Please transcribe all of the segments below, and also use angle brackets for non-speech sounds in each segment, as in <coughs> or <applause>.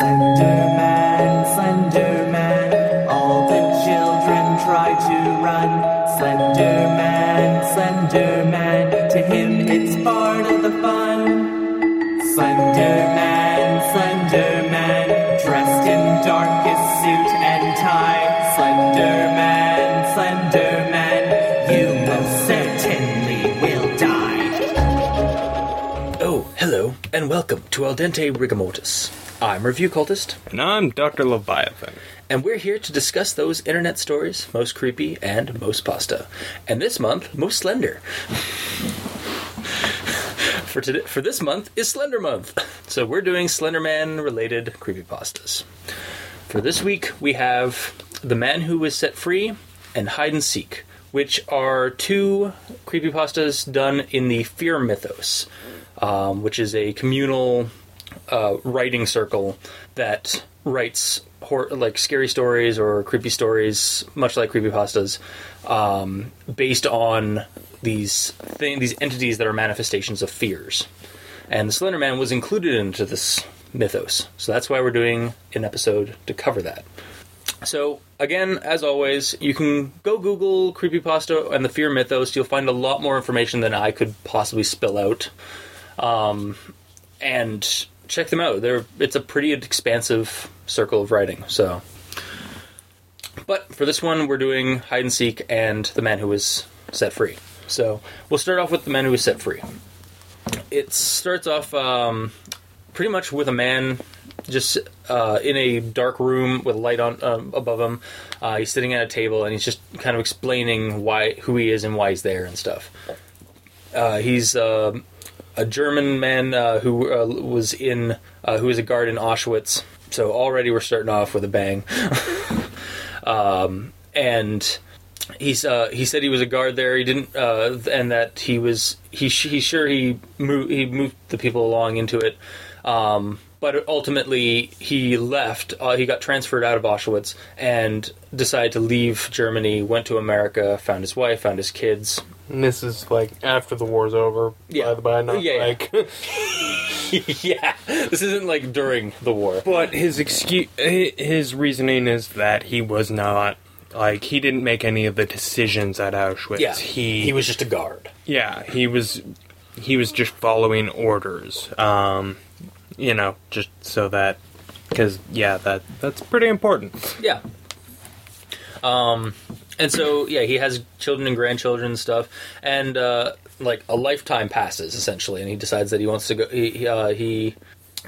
Slenderman, Slenderman, all the children try to run. Slenderman, Slenderman, to him it's part of the fun. Slenderman, Slenderman, dressed in darkest suit and tie. Slenderman, Slenderman, you most certainly will die. Oh, hello, and welcome to Al Dente Rigamortis. I'm Review Cultist, And I'm Dr. Leviathan. and we're here to discuss those internet stories most creepy and most pasta. And this month, most slender. <laughs> for today, for this month is Slender Month, so we're doing Slenderman related creepypastas. For this week, we have The Man Who Was Set Free and Hide and Seek, which are two creepypastas done in the Fear Mythos, um, which is a communal uh, writing circle that writes hor- like scary stories or creepy stories, much like creepypastas, um, based on these thing- these entities that are manifestations of fears. And the Slender Man was included into this mythos, so that's why we're doing an episode to cover that. So again, as always, you can go Google creepypasta and the fear mythos. You'll find a lot more information than I could possibly spill out. Um, and check them out. They're it's a pretty expansive circle of writing. So, but for this one, we're doing hide and seek and the man who was set free. So we'll start off with the man who was set free. It starts off um, pretty much with a man just uh, in a dark room with a light on um, above him. Uh, he's sitting at a table and he's just kind of explaining why who he is and why he's there and stuff. Uh, he's uh, a German man uh, who uh, was in uh, who was a guard in Auschwitz. So already we're starting off with a bang. <laughs> um, and he's uh, he said he was a guard there. He didn't, uh, and that he was he he's sure he moved he moved the people along into it. Um, but ultimately, he left. Uh, he got transferred out of Auschwitz and decided to leave Germany. Went to America, found his wife, found his kids, And this is like after the war's over. Yeah. By the by, not Yeah, yeah. like. <laughs> <laughs> yeah, this isn't like during the war. but his excuse, his reasoning is that he was not like he didn't make any of the decisions at Auschwitz. Yeah, he he was just a guard. Yeah, he was he was just following orders. Um, you know, just so that because yeah, that that's pretty important. Yeah. Um, and so yeah, he has children and grandchildren and stuff, and uh, like a lifetime passes essentially, and he decides that he wants to go. He uh, he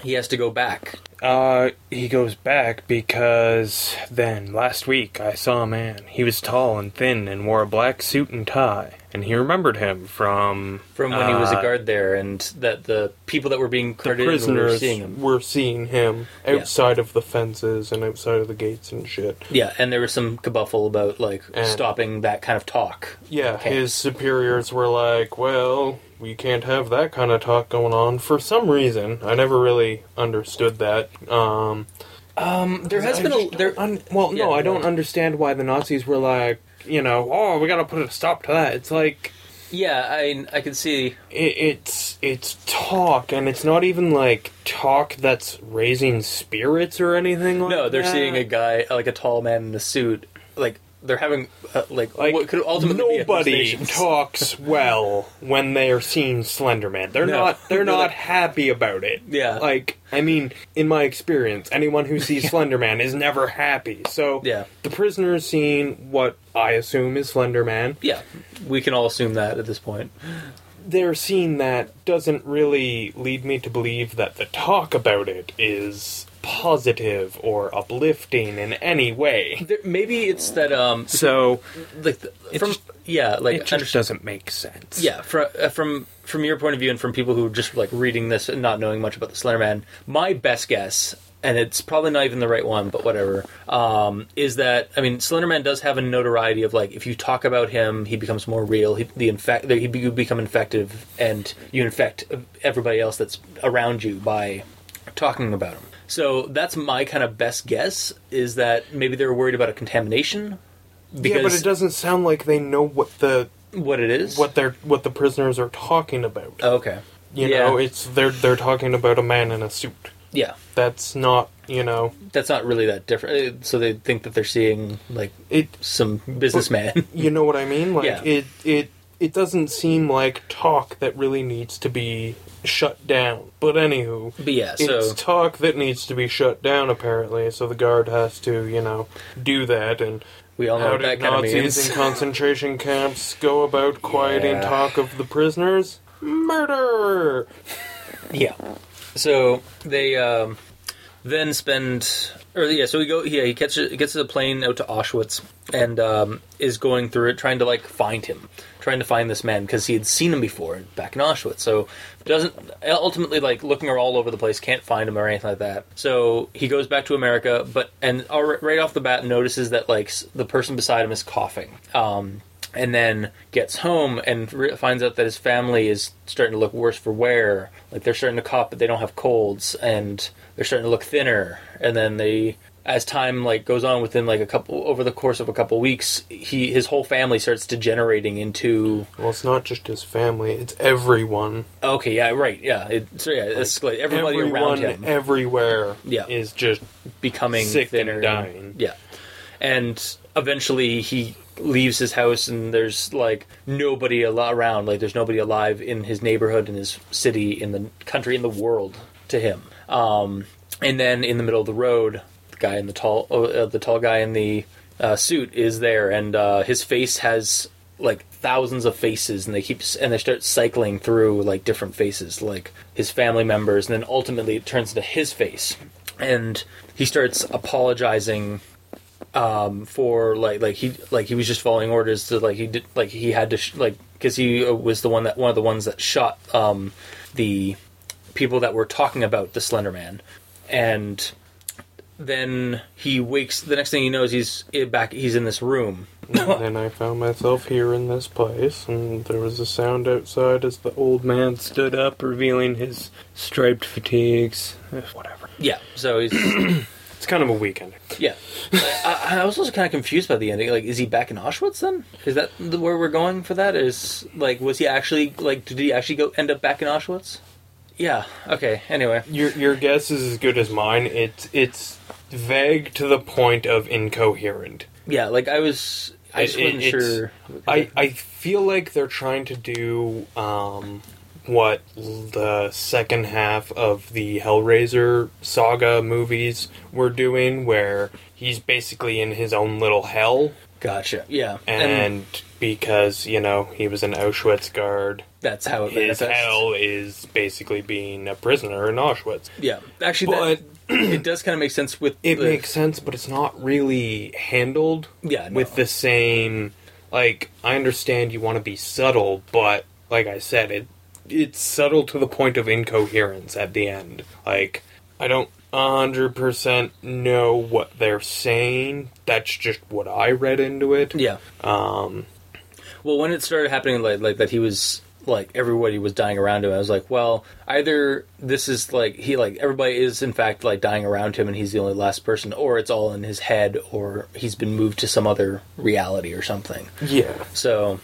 he has to go back. Uh, he goes back because then last week I saw a man. He was tall and thin and wore a black suit and tie, and he remembered him from From when he was a uh, guard there, and that the people that were being The were prisoners seeing him. were seeing him outside of the fences and outside of the gates and shit. Yeah, and there was some kabuffle about like And- stopping that kind of talk. Yeah, Okay. his superiors were like, "Well, we can't have that kind of talk going on." For some reason, I never really understood that. Um, Um, there has I been a just there. don't un- well, no, Yeah, I don't on. understand why the Nazis were like, you know, oh, we got to put a stop to that. It's like Yeah, I I can see. it, it's it's talk, and it's not even like talk that's raising spirits or anything like No, they're that. seeing a guy like a tall man in a suit. Like they're having uh, like, Like what could ultimately be nobody hallucinations. talks <laughs> well when they're seeing Slenderman. They're No. not. They're <laughs> They're not like- happy about it. Yeah. Like I mean, in my experience, anyone who sees <laughs> Slenderman is never happy. So Yeah. the prisoner is seeing what I assume is Slenderman. Yeah, we can all assume that at this point. Their seeing that doesn't really lead me to believe that the talk about it is positive or uplifting in any way. There, maybe it's that um So like the, from just- yeah like it just understand- doesn't make sense. yeah from uh, from from your point of view and from people who are just like reading this and not knowing much about the Slender Man, my best guess. And it's probably not even the right one, but whatever. Um, is that I mean, Slenderman does have a notoriety of like if you talk about him, he becomes more real. He the infect he be- you become infective, and you infect everybody else that's around you by talking about him. So that's my kind of best guess is that maybe they were worried about a contamination. yeah, but it doesn't sound like they know what the what it is. what they're what the prisoners are talking about. Oh, okay. You yeah. know, it's they're they're talking about a man in a suit. yeah. That's not you know, That's not really that different. Uh, So they think that they're seeing like it some businessman. <laughs> you know what I mean? Like Yeah. it it it doesn't seem like talk that really needs to be shut down. But anywho, but yeah, it's talk that needs to be shut down apparently, so the guard has to, you know, do that and we all know how that did Nazis means. in concentration camps go about quieting Yeah. talk of the prisoners? Murder! Yeah. So they um, then spend, or yeah. So we go. Yeah, he gets gets the plane out to Auschwitz and um, is going through it, trying to like find him, trying to find this man because he had seen him before back in Auschwitz. So doesn't ultimately like looking all over the place, can't find him or anything like that. So he goes back to America, but and al- right off the bat notices that like the person beside him is coughing. Um, and then gets home and re- finds out that his family is starting to look worse for wear. Like they're starting to cough, but they don't have colds, and they're starting to look thinner. And then they, as time like goes on, within like a couple over the course of a couple weeks, he his whole family starts degenerating into. Well, it's not just his family, it's everyone. Okay, yeah, right, yeah. It, so yeah, it's like everybody around everyone him everywhere Yeah. is just becoming sick and thinner, dying. Yeah, and eventually he leaves his house, and there's like nobody al- around. Like there's nobody alive in his neighborhood, in his city, in the country, in the world to him. Um, and then in the middle of the road, the guy in the tall, uh, the tall guy in the uh, suit is there, and uh, his face has like thousands of faces and they keep and they start cycling through like different faces like his family members and then ultimately it turns into his face and he starts apologizing um for like like he like he was just following orders to like he did like he had to sh- like because he uh, was the one that one of the ones that shot um the people that were talking about the slender man and then he wakes the next thing he knows he's back he's in this room And I found myself here in this place, and there was a sound outside as the old man stood up, revealing his striped fatigues. Eh, Whatever. yeah so he's <clears throat> It's kind of a weekend. Yeah, I, I was also kind of confused by the ending. Like, is he back in Auschwitz then? Is that the, where we're going for that? Is like, was he actually like, did he actually go end up back in Auschwitz? Yeah. Okay. Anyway. Your your guess is as good as mine. It's it's vague to the point of incoherent. Yeah. Like I was. I just it- wasn't sure. I I feel like they're trying to do um what the second half of the Hellraiser saga movies were doing, where he's basically in his own little hell, Gotcha. Yeah. and because you know he was an Auschwitz guard, that's how it his manifests. hell is basically being a prisoner in Auschwitz. Yeah. Actually, But that, <clears throat> it does kind of make sense with it the- makes sense, but it's not really handled Yeah. no. with the same. Like I understand you want to be subtle, but like I said, it it's subtle to the point of incoherence at the end. Like I don't hundred percent know what they're saying. That's just what I read into it. Yeah. Um, Well, when it started happening, like like that, he was like everybody was dying around him. I was like, well, either this is like he like everybody is in fact like dying around him, and he's the only last person, or it's all in his head, or he's been moved to some other reality or something. yeah, So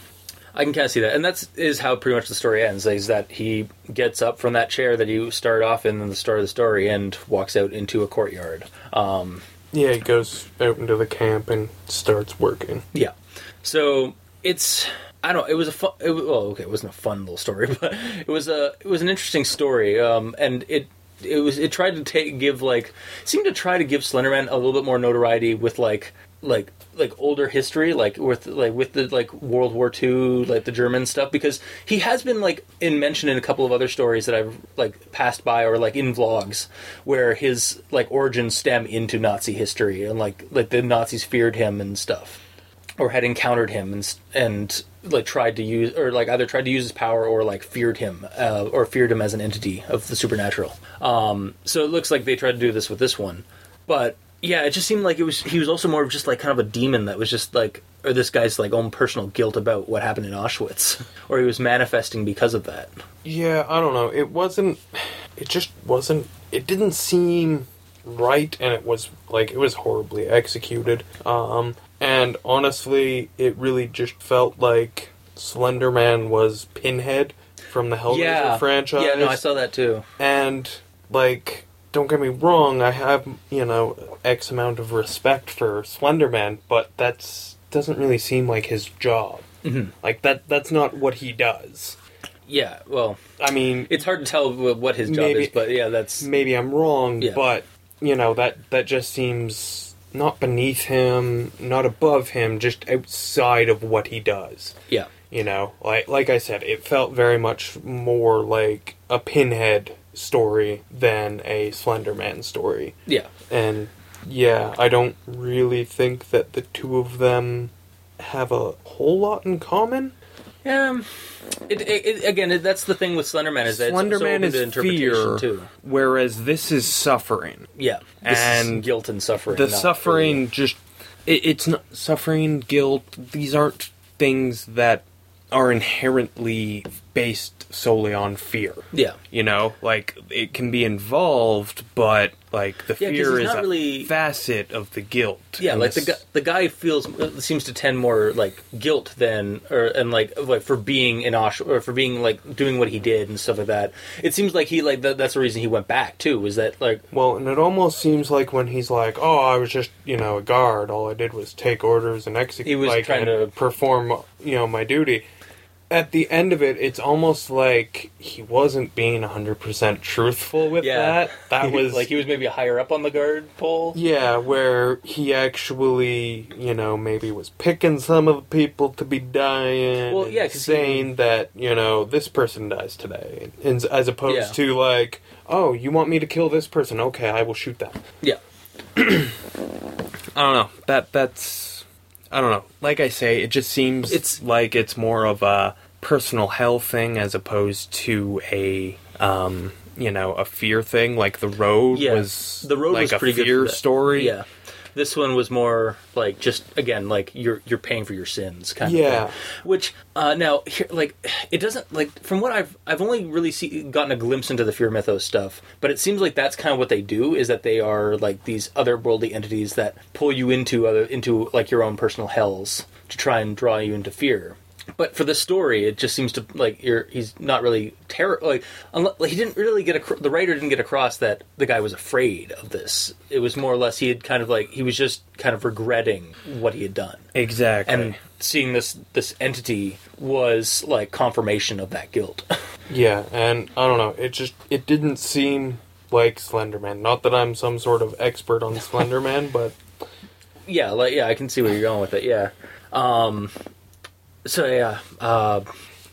I can kind of see that, and that's is how pretty much the story ends. Is that he gets up from that chair that you start off in, the start of the story and walks out into a courtyard. Um, yeah. He goes out into the camp and starts working. Yeah. So it's I don't. Know, it was a fun. It, was- well, okay, it wasn't a fun little story, <laughs> but it was a it was an interesting story. Um, and it it was it tried to take give like seemed to try to give Slenderman a little bit more notoriety with like like like older history like with like with the like World War II like the German stuff because he has been like in mentioned in a couple of other stories that I've like passed by or like in vlogs where his like origins stem into Nazi history and like like the Nazis feared him and stuff or had encountered him and and like tried to use or like either tried to use his power or like feared him uh, or feared him as an entity of the supernatural. Um, so it looks like they tried to do this with this one, but yeah, it just seemed like it was he was also more of just like kind of a demon that was just like or this guy's like own personal guilt about what happened in Auschwitz, <laughs> or he was manifesting because of that. Yeah, I don't know. It wasn't. It just wasn't. It didn't seem right, and it was like it was horribly executed. Um, and honestly, it really just felt like Slender Man was Pinhead from the Hellraiser yeah, franchise. yeah, no, I saw that too. and like don't get me wrong, I have, you know, X amount of respect for Slenderman, but that's doesn't really seem like his job. Mhm. Like that that's not what he does. Yeah, well, I mean, it's hard to tell what his job Maybe- is, but yeah, that's maybe I'm wrong, Yeah. but you know, that that just seems not beneath him, not above him, just outside of what he does. yeah, You know, like like I said, it felt very much more like a Pinhead story than a Slenderman story. yeah. And yeah, I don't really think that the two of them have a whole lot in common. Um, it, it, it again, it, that's the thing with Slenderman is that it's so Slenderman open is to interpretation fear, too. whereas this is suffering. Yeah, this is And guilt and suffering. The suffering really- just it, it's not suffering, guilt. These aren't things that are inherently based solely on fear. Yeah, You know, like it can be involved, but like the Yeah, fear is a really- facet of the guilt. yeah. Like the this- guy, the guy feels uh, seems to tend more like guilt than or and like like for being in Auschwitz or for being like doing what he did and stuff like that. It seems like he like that, that's the reason he went back too. Was that like Well, and it almost seems like when he's like, "Oh, I was just, you know, a guard. All I did was take orders and execute, He was like, trying to- perform, you know, my duty." At the end of it, it's almost like he wasn't being hundred percent truthful with yeah that. That <laughs> was like he was maybe higher up on the guard pole. yeah, where he actually, you know, maybe was picking some of the people to be dying. Well, yeah, 'cause he- saying that you know this person dies today, and as opposed Yeah. to like, oh, you want me to kill this person? Okay, I will shoot them. Yeah, <clears throat> I don't know. That that's I don't know. Like I say, it just seems It's- like it's more of a personal health thing as opposed to a um you know a fear thing. Like the road Yeah, was the road like was a pretty fear story. Yeah. This one was more like just again like you're you're paying for your sins kind Yeah. of thing. Which uh, now here like it doesn't like from what I've I've only really see, gotten a glimpse into the fear mythos stuff, but it seems like that's kind of what they do is that they are like these otherworldly entities that pull you into other into like your own personal hells to try and draw you into fear. But for the story, it just seems to like you're he's not really terror like, like he didn't really get acro- the writer didn't get across that the guy was afraid of this. It was more or less he had kind of like he was just kind of regretting what he had done, Exactly. and seeing this this entity was like confirmation of that guilt. <laughs> yeah, and I don't know. It just it didn't seem like Slenderman. Not that I'm some sort of expert on <laughs> Slenderman, but yeah, like yeah, I can see where you're going with it. Yeah. Um. So yeah. Uh.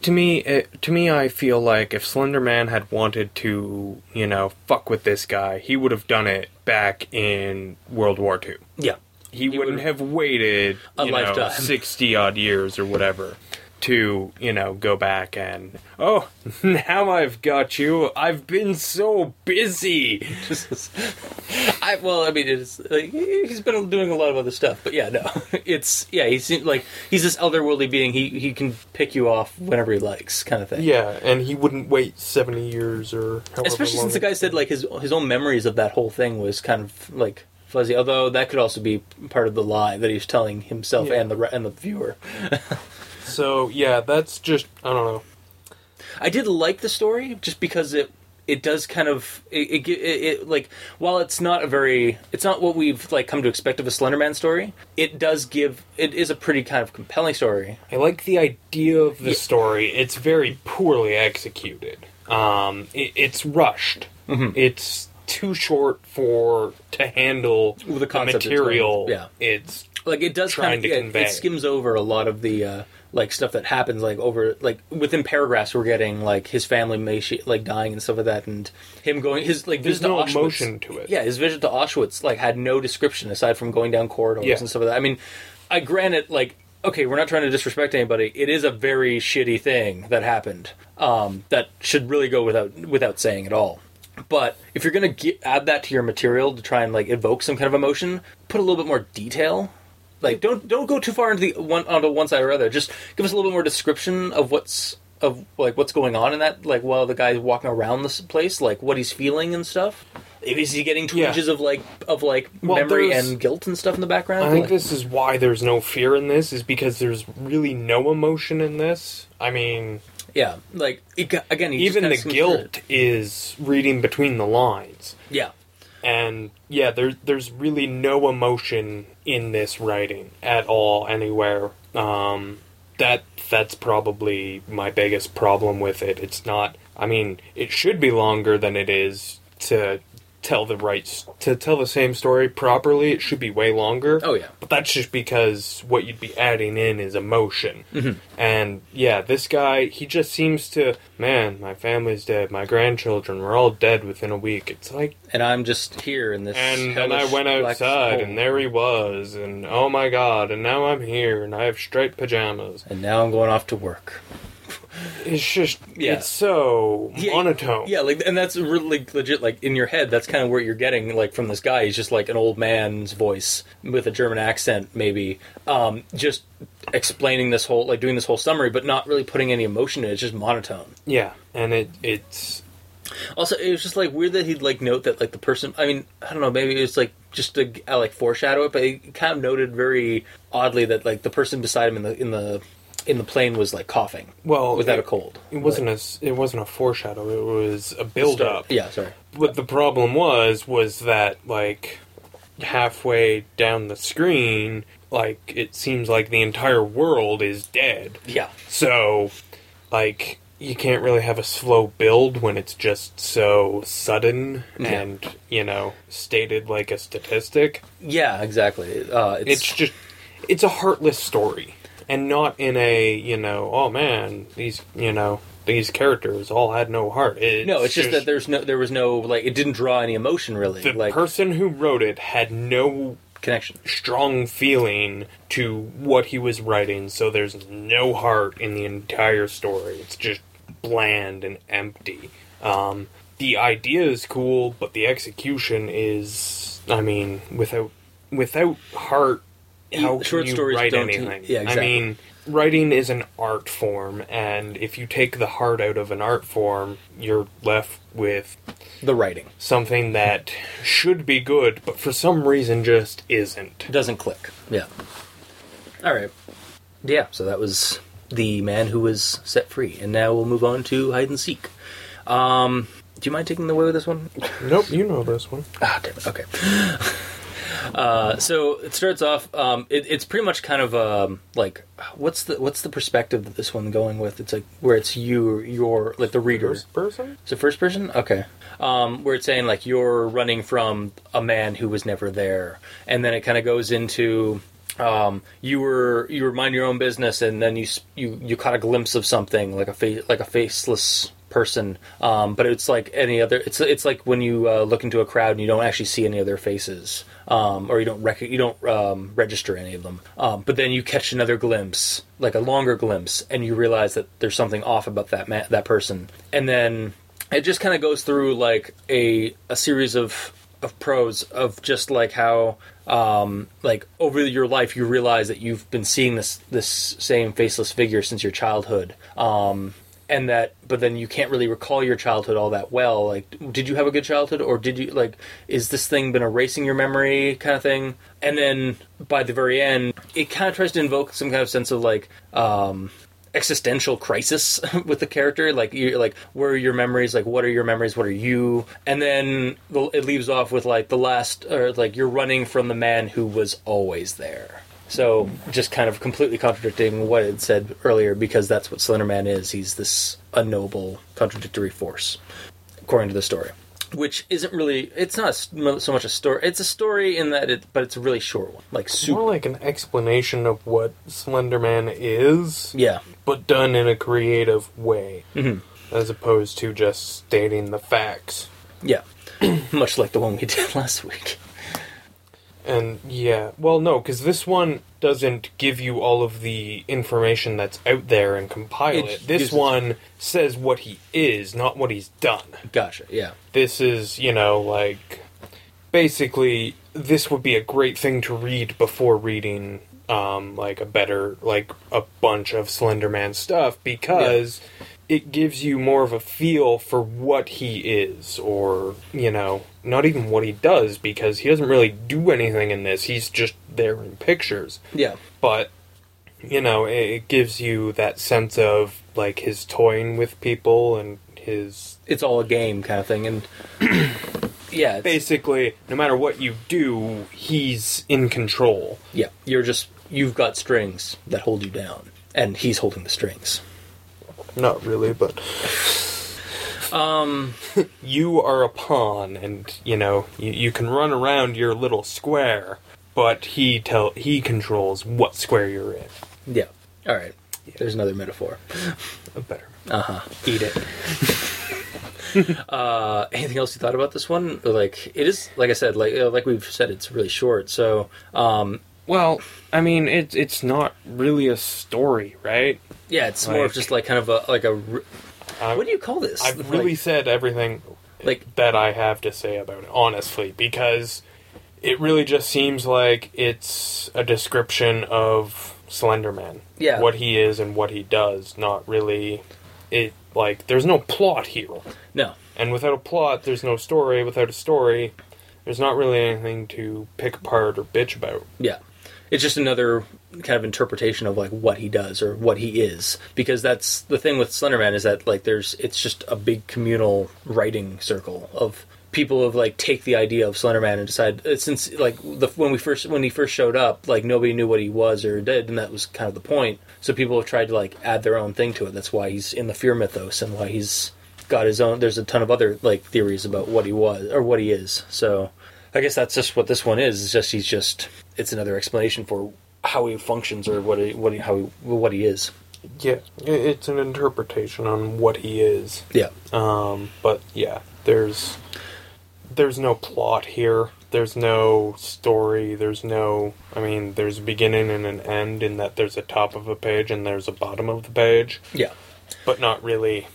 to me, it, to me, I feel like if Slenderman had wanted to, you know, fuck with this guy, he would have done it back in World War II. Yeah. He, wouldn't have waited A you know, lifetime. sixty odd years or whatever to you know go back and oh <laughs> now I've got you. I've been so busy. <laughs> I well, I mean, it's like, he's been doing a lot of other stuff, but yeah, no, <laughs> it's yeah, he's like he's this elderworldly being. He he can pick you off whenever he likes, kind of thing. Yeah, and he wouldn't wait seventy years or however especially since the guy said like his his own memories of that whole thing was kind of like fuzzy. Although that could also be part of the lie that he's telling himself Yeah. and the and the viewer. So yeah, that's just I don't know. I did like the story just because it it does kind of it, it, it, it like while it's not a very it's not what we've like come to expect of a Slenderman story. It does give it is a pretty kind of compelling story. I like the idea of the Yeah. story. It's very poorly executed. Um, it, it's rushed. Mm-hmm. It's too short for to handle Well, the the, concept it's material. yeah. it's Like it does Trying kind to of yeah, convey. it skims over a lot of the uh, like stuff that happens like over like within paragraphs we're getting like his family may she, like dying and stuff like that and him going his like There's to no Auschwitz- emotion to it. Yeah, his visit to Auschwitz like had no description aside from going down corridors Yeah. and stuff like that. I mean, I granted like okay, we're not trying to disrespect anybody. It is a very shitty thing that happened. Um, that should really go without without saying at all. But if you're gonna get, add that to your material to try and like evoke some kind of emotion, put a little bit more detail. Like don't don't go too far into the one onto one side or other. Just give us a little bit more description of what's of like what's going on in that like while the guy's walking around this place, like what he's feeling and stuff. Is he getting Yeah. twinges of like of like Well, memory and guilt and stuff in the background? I think Like- this is why there's no fear in this is because there's really no emotion in this. I mean, yeah, like it, again, even the skims through it. guilt is reading between the lines. Yeah, and yeah, there, there's really no emotion in this writing at all anywhere. Um, that that's probably my biggest problem with it. It's not. I mean, it should be longer than it is to tell the right to tell the same story properly. It should be way longer. Oh, yeah. but that's just because what you'd be adding in is emotion. Mm-hmm. And yeah, this guy, he just seems to, man, my family's dead, my grandchildren were all dead within a week. It's like, And I'm just here in this. and then I went outside, and there he was, and oh my god, and now I'm here, and I have striped pajamas. And now I'm going off to work. It's just, Yeah. it's so Yeah, monotone. Yeah, like, and that's really legit. Like in your head, that's kind of where you're getting like from this guy. He's just like an old man's voice with a German accent, maybe, um, just explaining this whole, like doing this whole summary, but not really putting any emotion in it. It's just monotone. Yeah, and it it's Also, it was just like weird that he'd like note that like the person. I mean, I don't know. Maybe it was like just to like foreshadow it, but he kind of noted very oddly that like the person beside him in the in the in the plane was like coughing well without it, a cold. It wasn't a s- it wasn't a foreshadow. It was a build up. Yeah, sorry. What the problem was was that like halfway down the screen, like it seems like the entire world is dead. Yeah, So, like, you can't really have a slow build when it's just so sudden Yeah. and, you know, stated like a statistic. yeah, exactly. Uh, it's, It's just, it's a heartless story. And not in a, you know, oh man, these, you know, these characters all had no heart. It's no, it's just, that there's no, there was no like, it didn't draw any emotion really, the like person who wrote it had no connection. strong feeling to what he was writing, so there's no heart in the entire story. It's just bland and empty. Um, the idea is cool, but the execution is, I mean, without without heart, how Short can you stories write don't- anything? yeah, exactly. I mean, writing is an art form, and if you take the heart out of an art form, you're left with The writing something that should be good, but for some reason just isn't. It doesn't click. Yeah. All right. Yeah. So that was the man who was set free, and now we'll move on to hide and seek. Um, do you mind taking the way with this one? Nope, you know this one. Ah, damn it. Okay. <laughs> Uh, so it starts off. Um, it, it's pretty much kind of um, like what's the what's the perspective that this one going with? It's like where it's you, your like the reader. First person? It's a first person? Okay. Um, where it's saying like you're running from a man who was never there, and then it kind of goes into um, you were you were mind your own business, and then you you you caught a glimpse of something like a face like a faceless person. Um, but it's like any other. It's it's like when you uh, look into a crowd and you don't actually see any of their faces, um, or you don't rec- you don't um, register any of them. Um, but then you catch another glimpse, like a longer glimpse, and you realize that there's something off about that ma- that person, and then it just kind of goes through like a a series of of prose of just like how um like over your life you realize that you've been seeing this this same faceless figure since your childhood um and that but then you can't really recall your childhood all that well. Like did you have a good childhood or did you like is this thing been erasing your memory kind of thing? And then by the very end it kind of tries to invoke some kind of sense of like um existential crisis <laughs> with the character. Like you like where are your memories? Like what are your memories? What are you? And then it leaves off with like the last or like you're running from the man who was always there so just kind of completely contradicting what it said earlier because that's what slenderman is. He's this unknowable contradictory force according to the story. Which isn't really it's not so much a story it's a story in that it but it's a really short one. Like It's super more like an explanation of what Slenderman is, yeah. but done in a creative way, Mhm. as opposed to just stating the facts. yeah. <clears throat> Much like the one we did <laughs> last week And yeah, well, no, because this one doesn't give you all of the information that's out there and compile It it. This gives it- one says what he is, not what he's done. gotcha yeah This is, you know, like basically this would be a great thing to read before reading um like a better like a bunch of Slenderman stuff because it gives you more of a feel for what he is or, you know, not even what he does because he doesn't really do anything in this. He's just there in pictures yeah but you know it, it gives you that sense of like his toying with people and his it's all a game kind of thing and <clears throat> Yeah, basically, no matter what you do, he's in control. Yeah, you're just you've got strings that hold you down, and he's holding the strings. Not really, but Um, <laughs> you are a pawn, and you know you, you can run around your little square, but he tell he controls what square you're in. yeah. All right. There's another metaphor. A Better Uh huh. eat it. <laughs> Uh, anything else you thought about this one? Like it is, like I said, like uh, like we've said, it's really short. So, um, Well, I mean, it's it's not really a story, right? yeah, it's more of just like kind of a like a. r- I- What do you call this? I've really said everything Like- that I have to say about it, honestly, because it really just seems like it's a description of Slenderman. Yeah. What he is and what he does, not really it like there's no plot here. no. And without a plot, there's no story. Without a story, there's not really anything to pick apart or bitch about. Yeah. It's just another kind of interpretation of like what he does or what he is. Because that's the thing with Slenderman is that like there's it's just a big communal writing circle of people have like take the idea of Slenderman and decide uh, since like the when we first when he first showed up like nobody knew what he was or did and that was kind of the point. So people have tried to like add their own thing to it. That's why he's in the fear mythos and why he's got his own there's a ton of other like theories about what he was or what he is. So I guess that's just what this one is. It's just he's just it's another explanation for how he functions or what he, what he, how he, what he is. Yeah, it's an interpretation on what he is. Yeah. Um, but yeah, there's there's no plot here. There's no story. There's no. I mean, there's a beginning and an end in that there's a top of a page and there's a bottom of the page, Yeah. but not really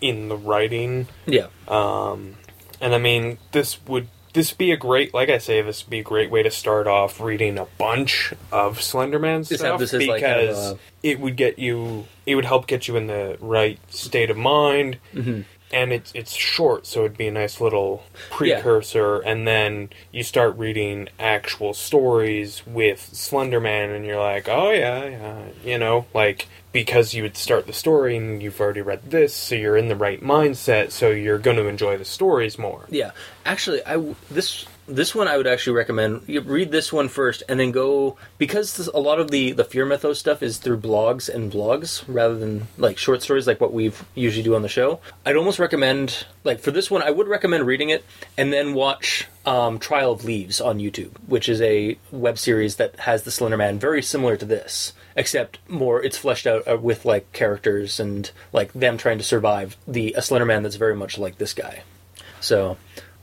in the writing. Yeah. Um, and I mean, this would this be a great, like I say, this would be a great way to start off reading a bunch of Slenderman Just stuff this as, because like, kind of a- it would get you, it would help get you in the right state of mind. Mm-hmm. And it's it's short, so it'd be a nice little precursor, and then you start reading actual stories with Slenderman, and you're like, oh yeah, yeah, you know, like because you would start the story and you've already read this, so you're in the right mindset, so you're going to enjoy the stories more. Yeah. Actually, I w- this this one I would actually recommend you read this one first and then go because this, a lot of the the fear mythos stuff is through blogs and blogs rather than like short stories like what we've usually do on the show. I'd almost recommend like for this one I would recommend reading it and then watch um, Trial of Leaves on YouTube, which is a web series that has the Slender Man very similar to this, except more it's fleshed out uh, with like characters and like them trying to survive the a Slender Man that's very much like this guy. So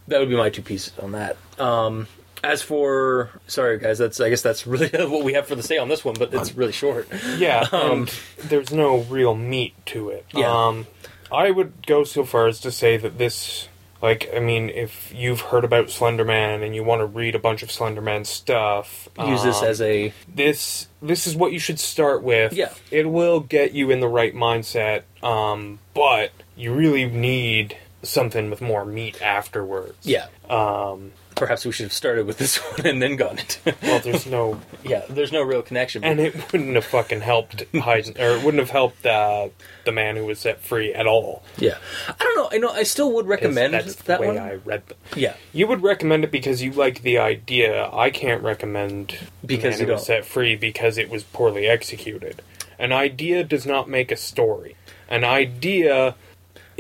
that would be my two pieces on that. Um, as for sorry guys, that's I guess that's really <laughs> what we have for the say on this one, but it's really short. Yeah, <laughs> and there's no real meat to it. Yeah. Um, I would go so far as to say that this, like, I mean, if you've heard about Slenderman and you want to read a bunch of Slenderman stuff, Use this um, as a this this is what you should start with. Yeah. it will get you in the right mindset, um, but you really need something with more meat afterwards. yeah. Um, Perhaps we should have started with this <laughs> one and then gone into. well, there's no <laughs> yeah, there's no real connection. and it wouldn't have fucking helped Heisen, or it wouldn't have helped uh, the man who was set free at all. yeah, I don't know. I know. I still would recommend that's the way one. I read them. Yeah, You would recommend it because you like the idea. I can't recommend Because the man who was set free because it was poorly executed. An idea does not make a story. An idea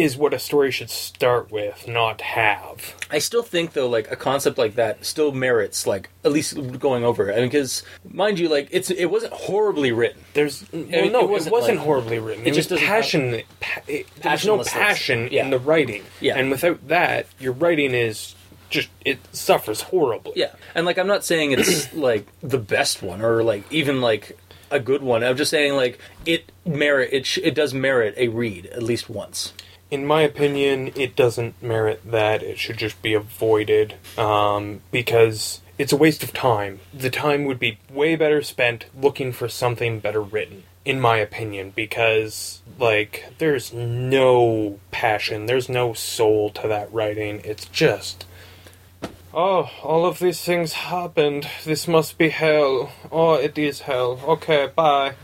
is what a story should start with, not have. I still think though, like a concept like that still merits like at least going over it. I mean, because mind you, like it's it wasn't horribly written. There's well, it no, it wasn't wasn't, like- horribly written. it It, just was passion. Pa- it, there no passion Yeah. in the writing. Yeah. and without that, your writing is just it suffers horribly. Yeah, and like I'm not saying it's <coughs> like the best one or like even like a good one. I'm just saying like it merit it sh- it does merit a read at least once. In my opinion, it doesn't merit that. It should just be avoided um, because it's a waste of time. The time would be way better spent looking for something better written, in my opinion, because, like, there's no passion, there's no soul to that writing. It's just. Oh, all of these things happened. This must be hell. Oh, it is hell. Okay, bye.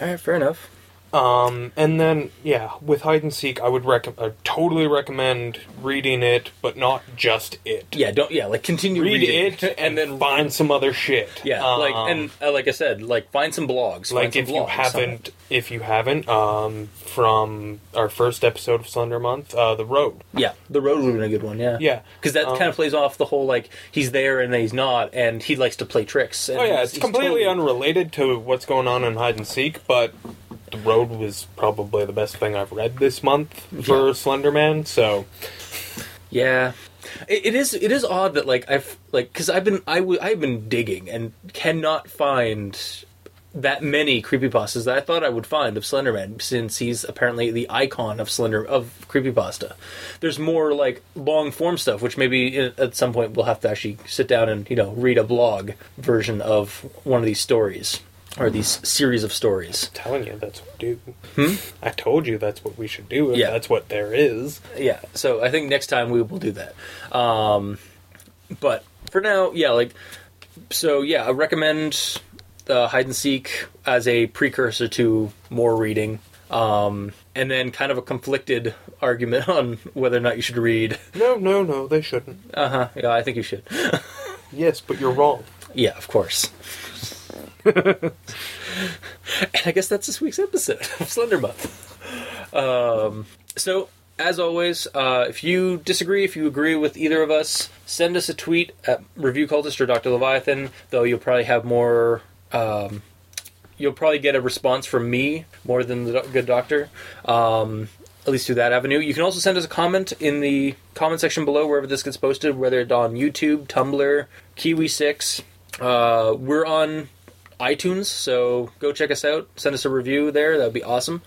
All right, fair enough. Um, and then yeah, with hide and seek, I would rec- I totally recommend reading it, but not just it. Yeah, don't yeah, like continue Read reading it <laughs> and then find some other shit. yeah, Um, like and uh, like I said, like find some blogs. find like some if you haven't if you haven't um from our first episode of slender month uh the road yeah, the road would have been a good one. Yeah, Yeah. because that Um, kind of plays off the whole like he's there and he's not, and he likes to play tricks. And oh yeah it's completely totally- unrelated to what's going on in hide and seek but the road was probably the best thing i've read this month for Yeah. slenderman so Yeah, it, it is. It is odd that like I've like because I've been I w- I've been digging and cannot find that many creepypastas that I thought I would find of Slenderman since he's apparently the icon of Slender of creepypasta. There's more like long form stuff, which maybe uh, at some point we'll have to actually sit down and you know read a blog version of one of these stories or these series of stories. telling you that's what we do. I told you that's what we should do Hmm? Yeah. that's what there is. Yeah so i think next time we will do that. Um but for now yeah like so yeah i recommend uh, hide and seek as a precursor to more reading. Um and then kind of a conflicted <laughs> argument on whether or not you should read. No no no they shouldn't. Uh-huh yeah i think you should. <laughs> Yes but you're wrong. Yeah of course and i guess that's this week's episode of slender month um so as always, uh, if you disagree, if you agree with either of us, send us a tweet at Review Cultist or Dr. Leviathan, though you'll probably have more. Um, you'll probably get a response from me more than the good doctor, um, at least through that avenue. You can also send us a comment in the comment section below, wherever this gets posted, whether it's on YouTube, Tumblr, Kiwi6. Uh, we're on iTunes, so go check us out. Send us a review there, that would be awesome.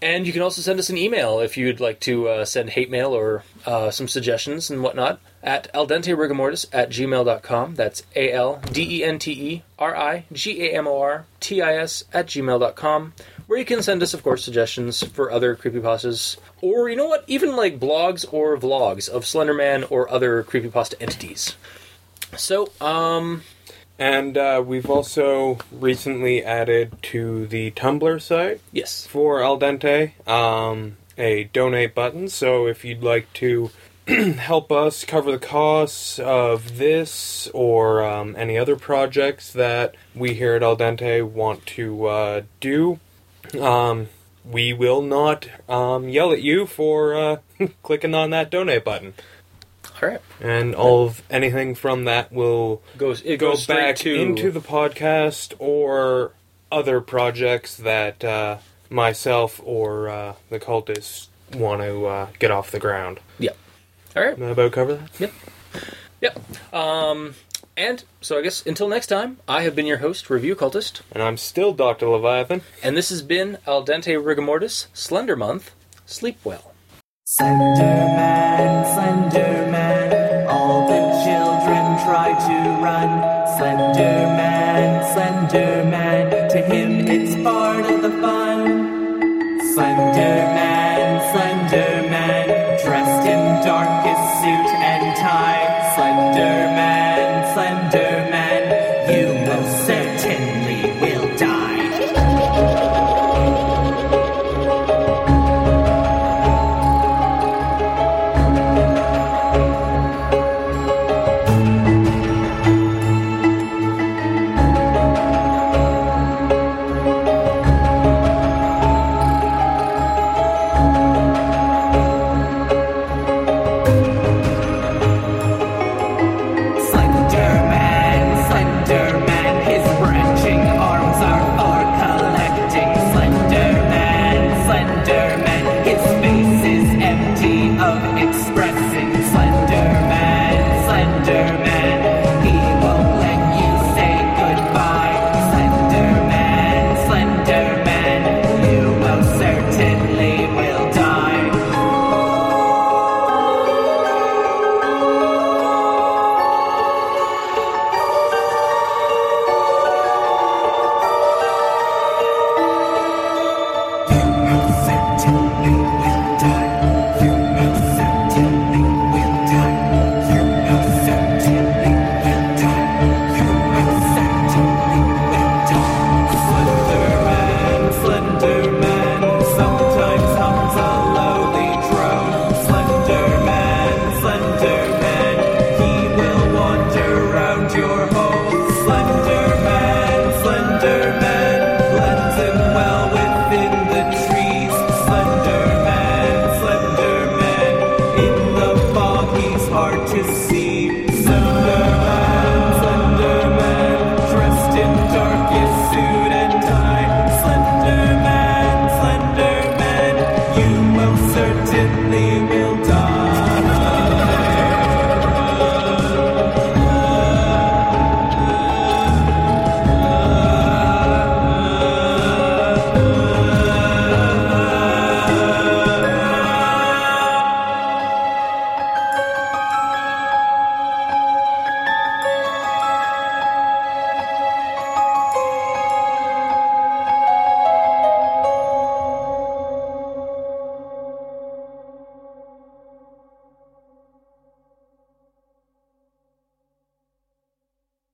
And you can also send us an email if you'd like to uh, send hate mail or uh, some suggestions and whatnot at aldenterigamortis at gmail.com. That's A L D E N T E R I G A M O R T I S at gmail.com, where you can send us, of course, suggestions for other creepypastas. Or, you know what, even like blogs or vlogs of Slenderman or other creepypasta entities. So, um, and uh, we've also recently added to the tumblr site yes. for Al Dente um, a donate button. So if you'd like to <clears throat> help us cover the costs of this or um, any other projects that we here at Al Dente want to uh, do, um, we will not um, yell at you for uh, <laughs> clicking on that donate button. All right. And all of anything from that will Goes, it go goes straight back to into the podcast or other projects that uh, myself or uh, the cultists want to uh, get off the ground. Yep. All right. Can I about cover that? Yep. Yep. Um, and so I guess until next time, I have been your host, Review Cultist, And I'm still Dr. Leviathan. and this has been Al Dente Rigamortis, Slender Month. Sleep well. Slenderman, Slenderman, all the children try to run. Slenderman, Slenderman,